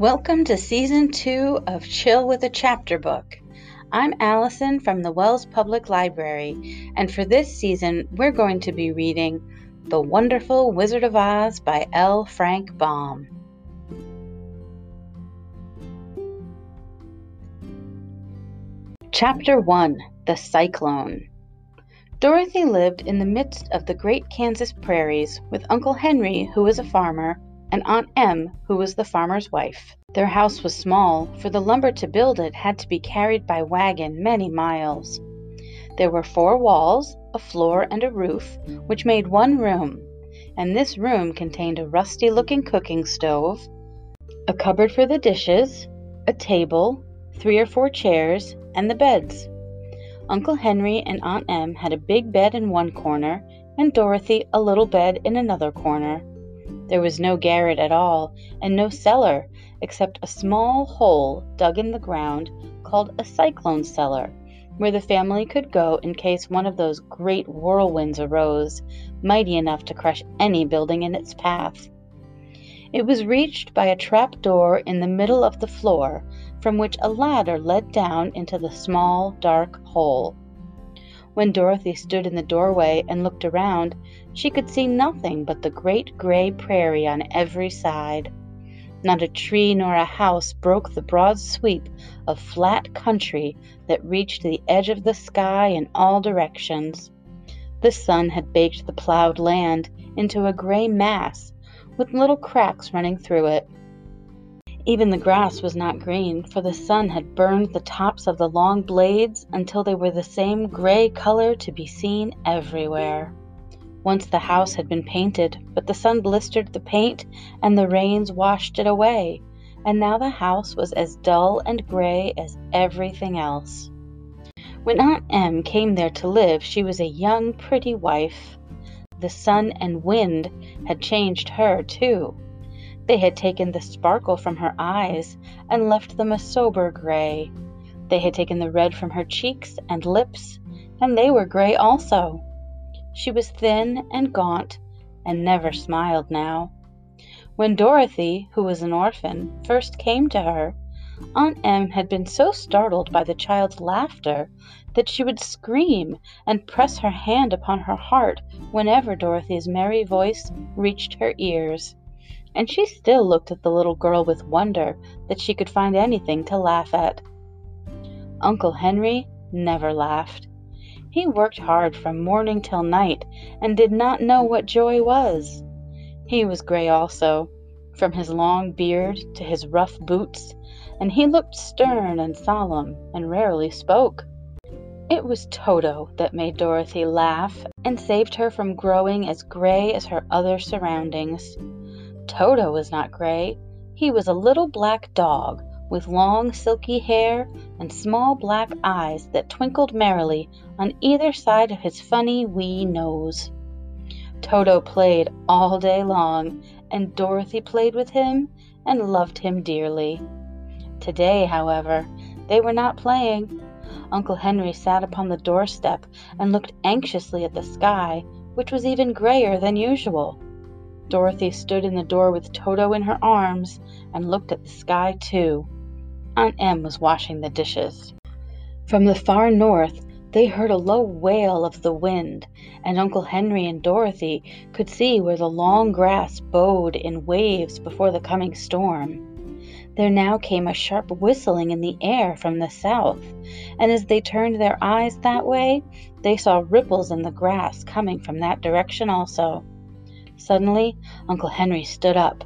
Welcome to season two of Chill with a Chapter Book. I'm Allison from the Wells Public Library, and for this season, we're going to be reading The Wonderful Wizard of Oz by L. Frank Baum. Chapter 1 The Cyclone Dorothy lived in the midst of the great Kansas prairies with Uncle Henry, who was a farmer, and Aunt Em, who was the farmer's wife. Their house was small, for the lumber to build it had to be carried by wagon many miles. There were four walls, a floor, and a roof, which made one room, and this room contained a rusty looking cooking stove, a cupboard for the dishes, a table, three or four chairs, and the beds. Uncle Henry and Aunt Em had a big bed in one corner, and Dorothy a little bed in another corner. There was no garret at all, and no cellar, except a small hole dug in the ground called a cyclone cellar, where the family could go in case one of those great whirlwinds arose, mighty enough to crush any building in its path. It was reached by a trap door in the middle of the floor, from which a ladder led down into the small, dark hole. When Dorothy stood in the doorway and looked around, she could see nothing but the great gray prairie on every side. Not a tree nor a house broke the broad sweep of flat country that reached the edge of the sky in all directions. The sun had baked the plowed land into a gray mass with little cracks running through it. Even the grass was not green, for the sun had burned the tops of the long blades until they were the same gray color to be seen everywhere. Once the house had been painted, but the sun blistered the paint and the rains washed it away, and now the house was as dull and gray as everything else. When Aunt Em came there to live, she was a young, pretty wife. The sun and wind had changed her, too. They had taken the sparkle from her eyes and left them a sober gray. They had taken the red from her cheeks and lips, and they were gray also. She was thin and gaunt, and never smiled now. When Dorothy, who was an orphan, first came to her, Aunt Em had been so startled by the child's laughter that she would scream and press her hand upon her heart whenever Dorothy's merry voice reached her ears and she still looked at the little girl with wonder that she could find anything to laugh at. Uncle Henry never laughed. He worked hard from morning till night and did not know what joy was. He was gray also, from his long beard to his rough boots, and he looked stern and solemn and rarely spoke. It was Toto that made Dorothy laugh and saved her from growing as gray as her other surroundings. Toto was not gray. He was a little black dog with long silky hair and small black eyes that twinkled merrily on either side of his funny wee nose. Toto played all day long, and Dorothy played with him and loved him dearly. Today, however, they were not playing. Uncle Henry sat upon the doorstep and looked anxiously at the sky, which was even grayer than usual. Dorothy stood in the door with Toto in her arms and looked at the sky, too. Aunt Em was washing the dishes. From the far north, they heard a low wail of the wind, and Uncle Henry and Dorothy could see where the long grass bowed in waves before the coming storm. There now came a sharp whistling in the air from the south, and as they turned their eyes that way, they saw ripples in the grass coming from that direction also. Suddenly, Uncle Henry stood up.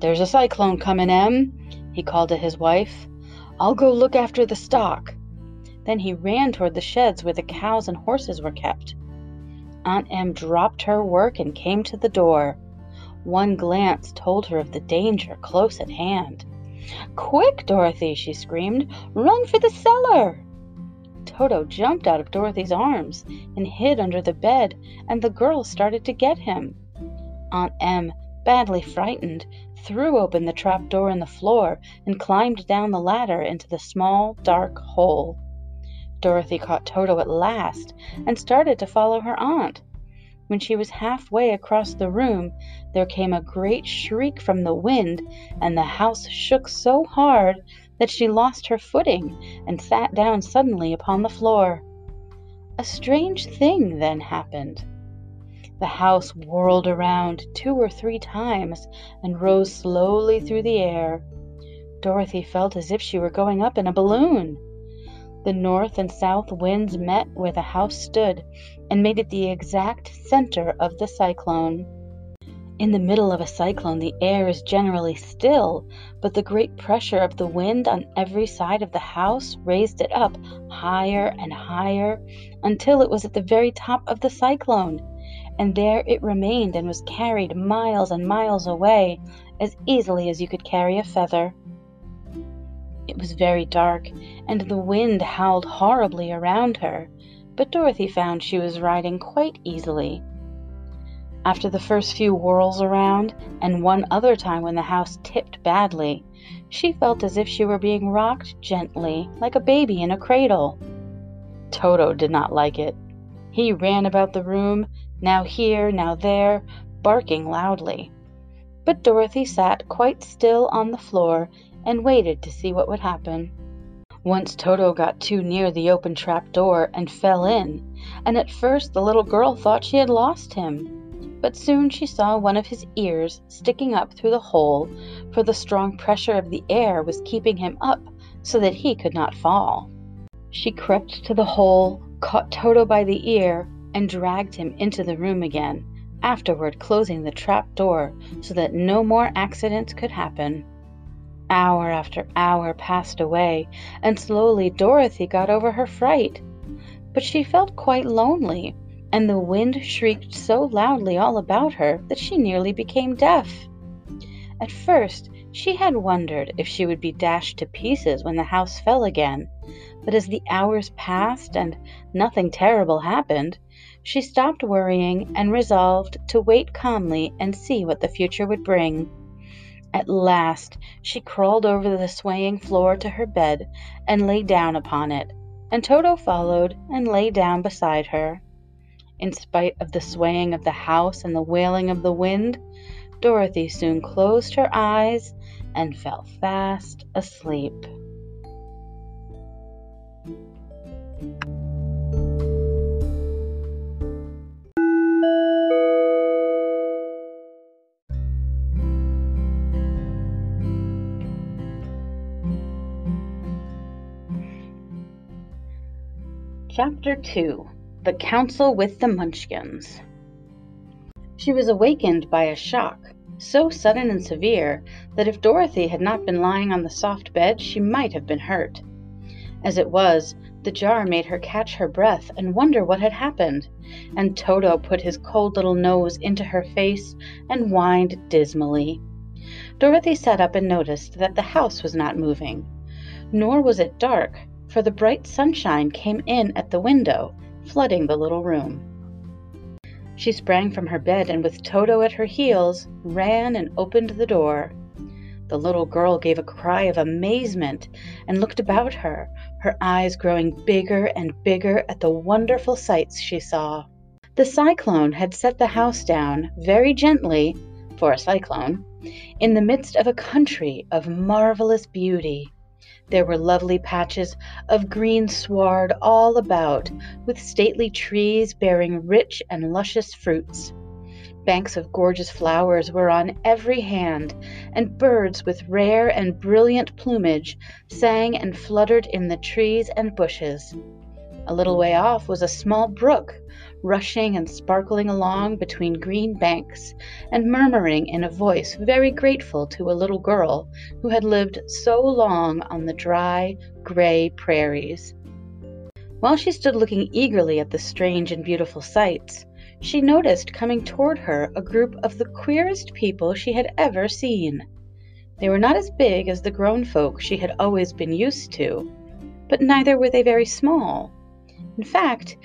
There's a cyclone coming, Em, he called to his wife. I'll go look after the stock. Then he ran toward the sheds where the cows and horses were kept. Aunt Em dropped her work and came to the door. One glance told her of the danger close at hand. Quick, Dorothy, she screamed. Run for the cellar. Toto jumped out of Dorothy's arms and hid under the bed, and the girls started to get him. Aunt Em, badly frightened, threw open the trap door in the floor and climbed down the ladder into the small, dark hole. Dorothy caught Toto at last and started to follow her aunt. When she was halfway across the room, there came a great shriek from the wind, and the house shook so hard that she lost her footing and sat down suddenly upon the floor. A strange thing then happened. The house whirled around two or three times and rose slowly through the air. Dorothy felt as if she were going up in a balloon. The north and south winds met where the house stood and made it the exact center of the cyclone. In the middle of a cyclone, the air is generally still, but the great pressure of the wind on every side of the house raised it up higher and higher until it was at the very top of the cyclone, and there it remained and was carried miles and miles away as easily as you could carry a feather. It was very dark, and the wind howled horribly around her, but Dorothy found she was riding quite easily. After the first few whirls around, and one other time when the house tipped badly, she felt as if she were being rocked gently, like a baby in a cradle. Toto did not like it. He ran about the room, now here, now there, barking loudly. But Dorothy sat quite still on the floor and waited to see what would happen. Once Toto got too near the open trap door and fell in, and at first the little girl thought she had lost him. But soon she saw one of his ears sticking up through the hole, for the strong pressure of the air was keeping him up so that he could not fall. She crept to the hole, caught Toto by the ear, and dragged him into the room again, afterward closing the trap door so that no more accidents could happen. Hour after hour passed away, and slowly Dorothy got over her fright. But she felt quite lonely, and the wind shrieked so loudly all about her that she nearly became deaf. At first, she had wondered if she would be dashed to pieces when the house fell again, but as the hours passed and nothing terrible happened, she stopped worrying and resolved to wait calmly and see what the future would bring. At last she crawled over the swaying floor to her bed and lay down upon it, and Toto followed and lay down beside her. In spite of the swaying of the house and the wailing of the wind, Dorothy soon closed her eyes and fell fast asleep. Chapter 2 The Council with the Munchkins. She was awakened by a shock, so sudden and severe that if Dorothy had not been lying on the soft bed, she might have been hurt. As it was, the jar made her catch her breath and wonder what had happened, and Toto put his cold little nose into her face and whined dismally. Dorothy sat up and noticed that the house was not moving. Nor was it dark, for the bright sunshine came in at the window, flooding the little room. She sprang from her bed and, with Toto at her heels, ran and opened the door. The little girl gave a cry of amazement and looked about her, her eyes growing bigger and bigger at the wonderful sights she saw. The cyclone had set the house down very gently, for a cyclone, in the midst of a country of marvelous beauty. There were lovely patches of green sward all about, with stately trees bearing rich and luscious fruits. Banks of gorgeous flowers were on every hand, and birds with rare and brilliant plumage sang and fluttered in the trees and bushes. A little way off was a small brook, rushing and sparkling along between green banks, and murmuring in a voice very grateful to a little girl who had lived so long on the dry, gray prairies. While she stood looking eagerly at the strange and beautiful sights, she noticed coming toward her a group of the queerest people she had ever seen. They were not as big as the grown folk she had always been used to, but neither were they very small. In fact,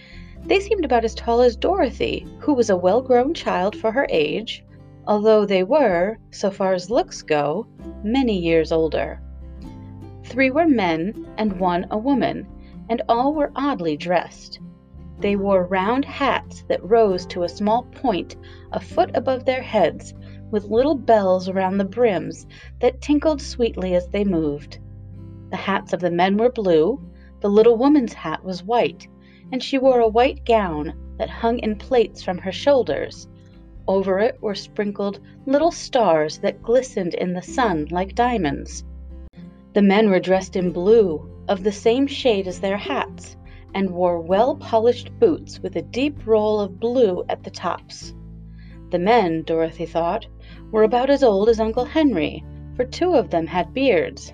they seemed about as tall as Dorothy, who was a well grown child for her age, although they were, so far as looks go, many years older. Three were men and one a woman, and all were oddly dressed. They wore round hats that rose to a small point a foot above their heads, with little bells around the brims that tinkled sweetly as they moved. The hats of the men were blue, the little woman's hat was white, and she wore a white gown that hung in plaits from her shoulders. Over it were sprinkled little stars that glistened in the sun like diamonds. The men were dressed in blue, of the same shade as their hats, and wore well polished boots with a deep roll of blue at the tops. The men, Dorothy thought, were about as old as Uncle Henry, for two of them had beards.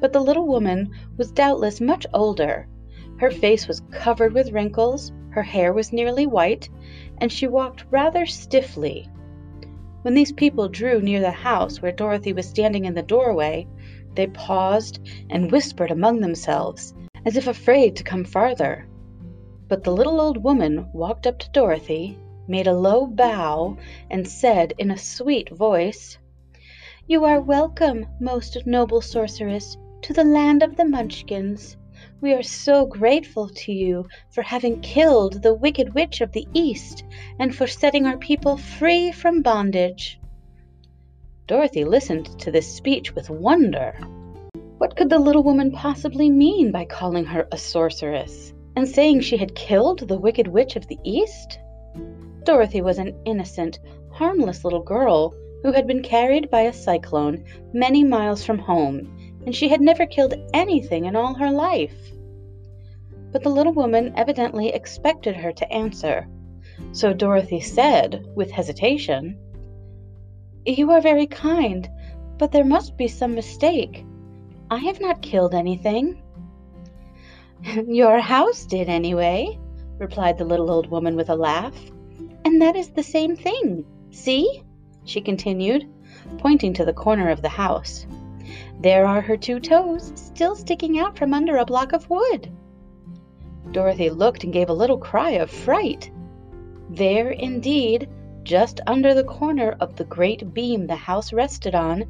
But the little woman was doubtless much older. Her face was covered with wrinkles, her hair was nearly white, and she walked rather stiffly. When these people drew near the house where Dorothy was standing in the doorway, they paused and whispered among themselves, as if afraid to come farther. But the little old woman walked up to Dorothy, made a low bow, and said in a sweet voice, You are welcome, most noble sorceress, to the land of the Munchkins. We are so grateful to you for having killed the wicked witch of the East and for setting our people free from bondage. Dorothy listened to this speech with wonder. What could the little woman possibly mean by calling her a sorceress and saying she had killed the wicked witch of the East? Dorothy was an innocent, harmless little girl who had been carried by a cyclone many miles from home, and she had never killed anything in all her life. But the little woman evidently expected her to answer, so Dorothy said, with hesitation, you are very kind, but there must be some mistake. I have not killed anything. Your house did, anyway, replied the little old woman with a laugh. And that is the same thing. See? she continued, pointing to the corner of the house. There are her two toes still sticking out from under a block of wood. Dorothy looked and gave a little cry of fright. There, indeed, just under the corner of the great beam the house rested on,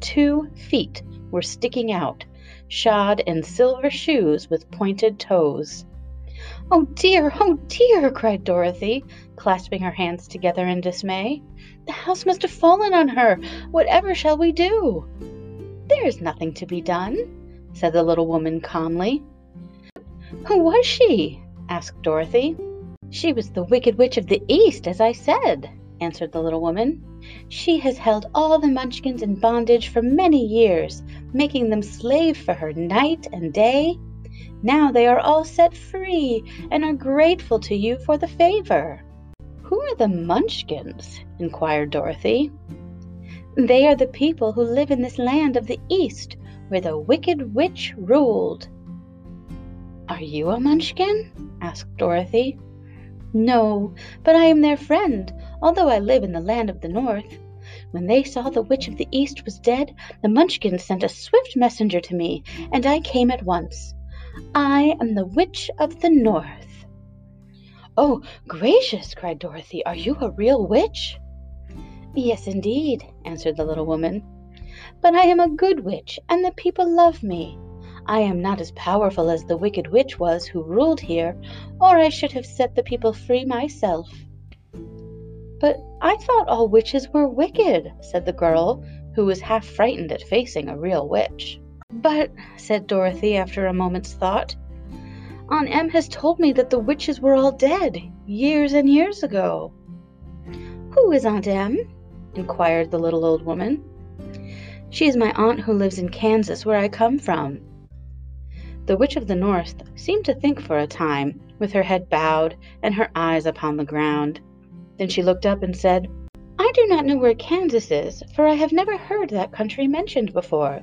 two feet were sticking out, shod in silver shoes with pointed toes. Oh dear, oh dear, cried Dorothy, clasping her hands together in dismay. The house must have fallen on her. Whatever shall we do? There is nothing to be done, said the little woman calmly. Who was she? asked Dorothy. She was the Wicked Witch of the East, as I said, answered the little woman. She has held all the Munchkins in bondage for many years, making them slave for her night and day. Now they are all set free and are grateful to you for the favor. Who are the Munchkins? inquired Dorothy. They are the people who live in this land of the East, where the Wicked Witch ruled. Are you a Munchkin? asked Dorothy. No, but I am their friend, although I live in the land of the North. When they saw the Witch of the East was dead, the Munchkins sent a swift messenger to me, and I came at once. I am the Witch of the North. Oh, gracious! cried Dorothy. Are you a real witch? Yes, indeed, answered the little woman. But I am a good witch, and the people love me. I am not as powerful as the wicked witch was who ruled here, or I should have set the people free myself. But I thought all witches were wicked, said the girl, who was half frightened at facing a real witch. But, said Dorothy after a moment's thought, Aunt Em has told me that the witches were all dead, years and years ago. Who is Aunt Em? Inquired the little old woman. She is my aunt who lives in Kansas, where I come from, the Witch of the North seemed to think for a time, with her head bowed and her eyes upon the ground. Then she looked up and said, I do not know where Kansas is, for I have never heard that country mentioned before.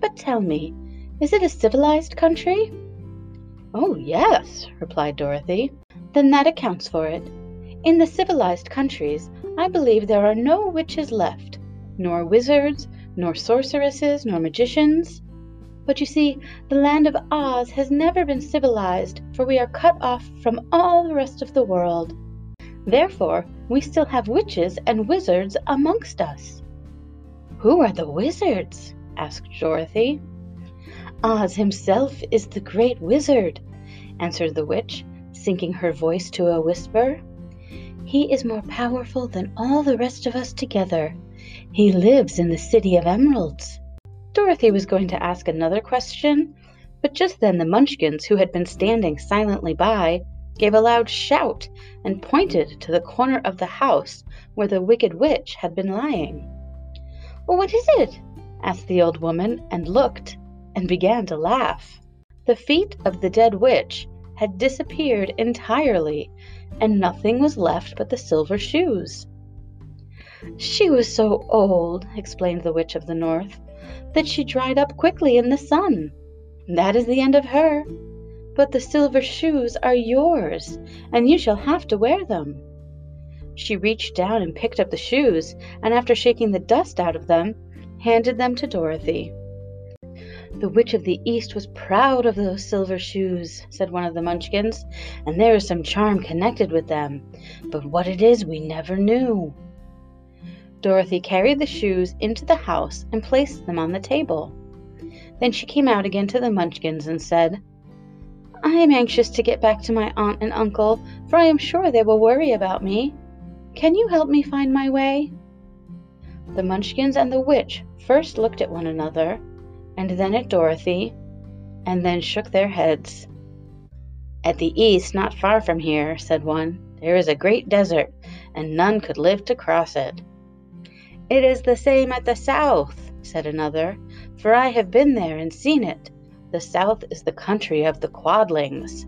But tell me, is it a civilized country? Oh, yes, replied Dorothy. Then that accounts for it. In the civilized countries, I believe there are no witches left, nor wizards, nor sorceresses, nor magicians. But you see, the land of Oz has never been civilized, for we are cut off from all the rest of the world. Therefore, we still have witches and wizards amongst us. Who are the wizards? asked Dorothy. Oz himself is the great wizard, answered the witch. sinking her voice to a whisper. He is more powerful than all the rest of us together. He lives in the City of Emeralds. Dorothy was going to ask another question, but just then the Munchkins, who had been standing silently by, gave a loud shout and pointed to the corner of the house where the Wicked Witch had been lying. Well, What is it? asked the old woman, and looked, and began to laugh. The feet of the dead witch had disappeared entirely, and nothing was left but the silver shoes. She was so old, explained the Witch of the North, that she dried up quickly in the sun. That is the end of her. But the silver shoes are yours, and you shall have to wear them. She reached down and picked up the shoes, and after shaking the dust out of them, handed them to Dorothy. The Witch of the East was proud of those silver shoes, said one of the Munchkins, and there is some charm connected with them, but what it is we never knew. Dorothy carried the shoes into the house and placed them on the table. Then she came out again to the Munchkins and said, I am anxious to get back to my aunt and uncle, for I am sure they will worry about me. Can you help me find my way? The Munchkins and the witch first looked at one another, and then at Dorothy, and then shook their heads. At the east, not far from here, said one, there is a great desert, and none could live to cross it. It is the same at the south, said another, for I have been there and seen it. The south is the country of the Quadlings.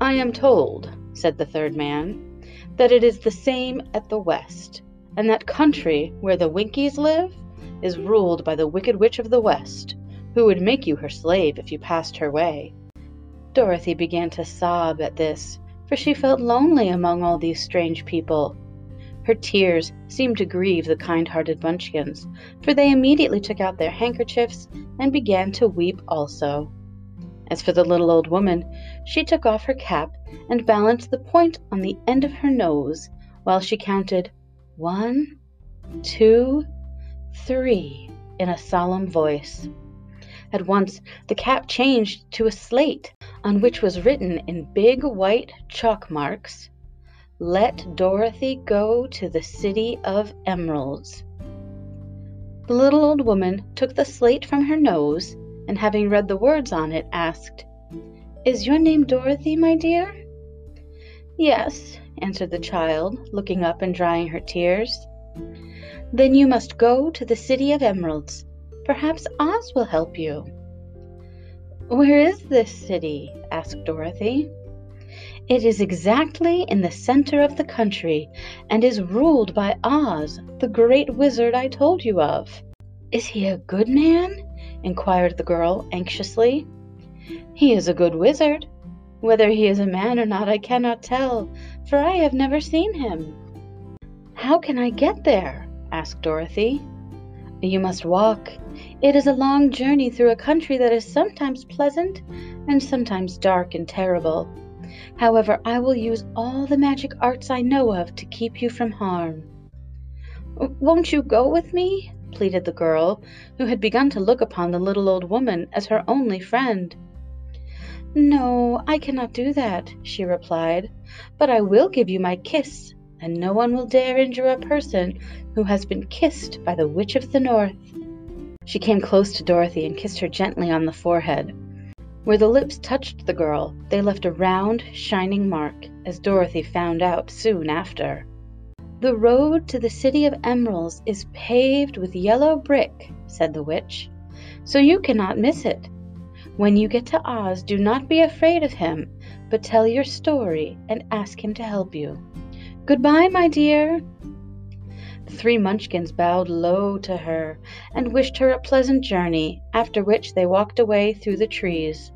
I am told, said the third man, that it is the same at the west, and that country where the Winkies live is ruled by the Wicked Witch of the West, who would make you her slave if you passed her way. Dorothy began to sob at this, for she felt lonely among all these strange people. Her tears seemed to grieve the kind hearted Munchkins, for they immediately took out their handkerchiefs and began to weep also. As for the little old woman, she took off her cap and balanced the point on the end of her nose while she counted one, two, three in a solemn voice. At once the cap changed to a slate on which was written in big white chalk marks, Let Dorothy go to the City of Emeralds. The little old woman took the slate from her nose and having read the words on it, asked, Is your name Dorothy, my dear? Yes, answered the child, looking up and drying her tears. Then you must go to the City of Emeralds. Perhaps Oz will help you. Where is this city? asked Dorothy. It is exactly in the center of the country and is ruled by Oz, the great wizard I told you of. Is he a good man? inquired the girl anxiously. He is a good wizard. Whether he is a man or not, I cannot tell, for I have never seen him. How can I get there? Asked Dorothy. You must walk. It is a long journey through a country that is sometimes pleasant and sometimes dark and terrible. However, I will use all the magic arts I know of to keep you from harm. Won't you go with me? pleaded the girl, who had begun to look upon the little old woman as her only friend. No, I cannot do that, she replied, but I will give you my kiss, and no one will dare injure a person who has been kissed by the Witch of the North. She came close to Dorothy and kissed her gently on the forehead. Where the lips touched the girl, they left a round, shining mark, as Dorothy found out soon after. The road to the City of Emeralds is paved with yellow brick, said the witch, so you cannot miss it. When you get to Oz, do not be afraid of him, but tell your story and ask him to help you. Goodbye, my dear. The three Munchkins bowed low to her and wished her a pleasant journey, after which they walked away through the trees.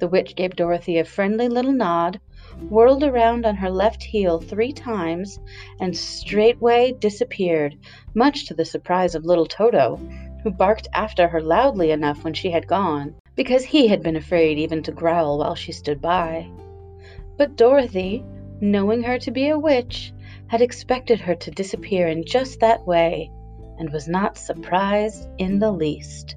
The witch gave Dorothy a friendly little nod, whirled around on her left heel three times, and straightway disappeared, much to the surprise of little Toto, who barked after her loudly enough when she had gone, because he had been afraid even to growl while she stood by. But Dorothy, knowing her to be a witch, had expected her to disappear in just that way, and was not surprised in the least.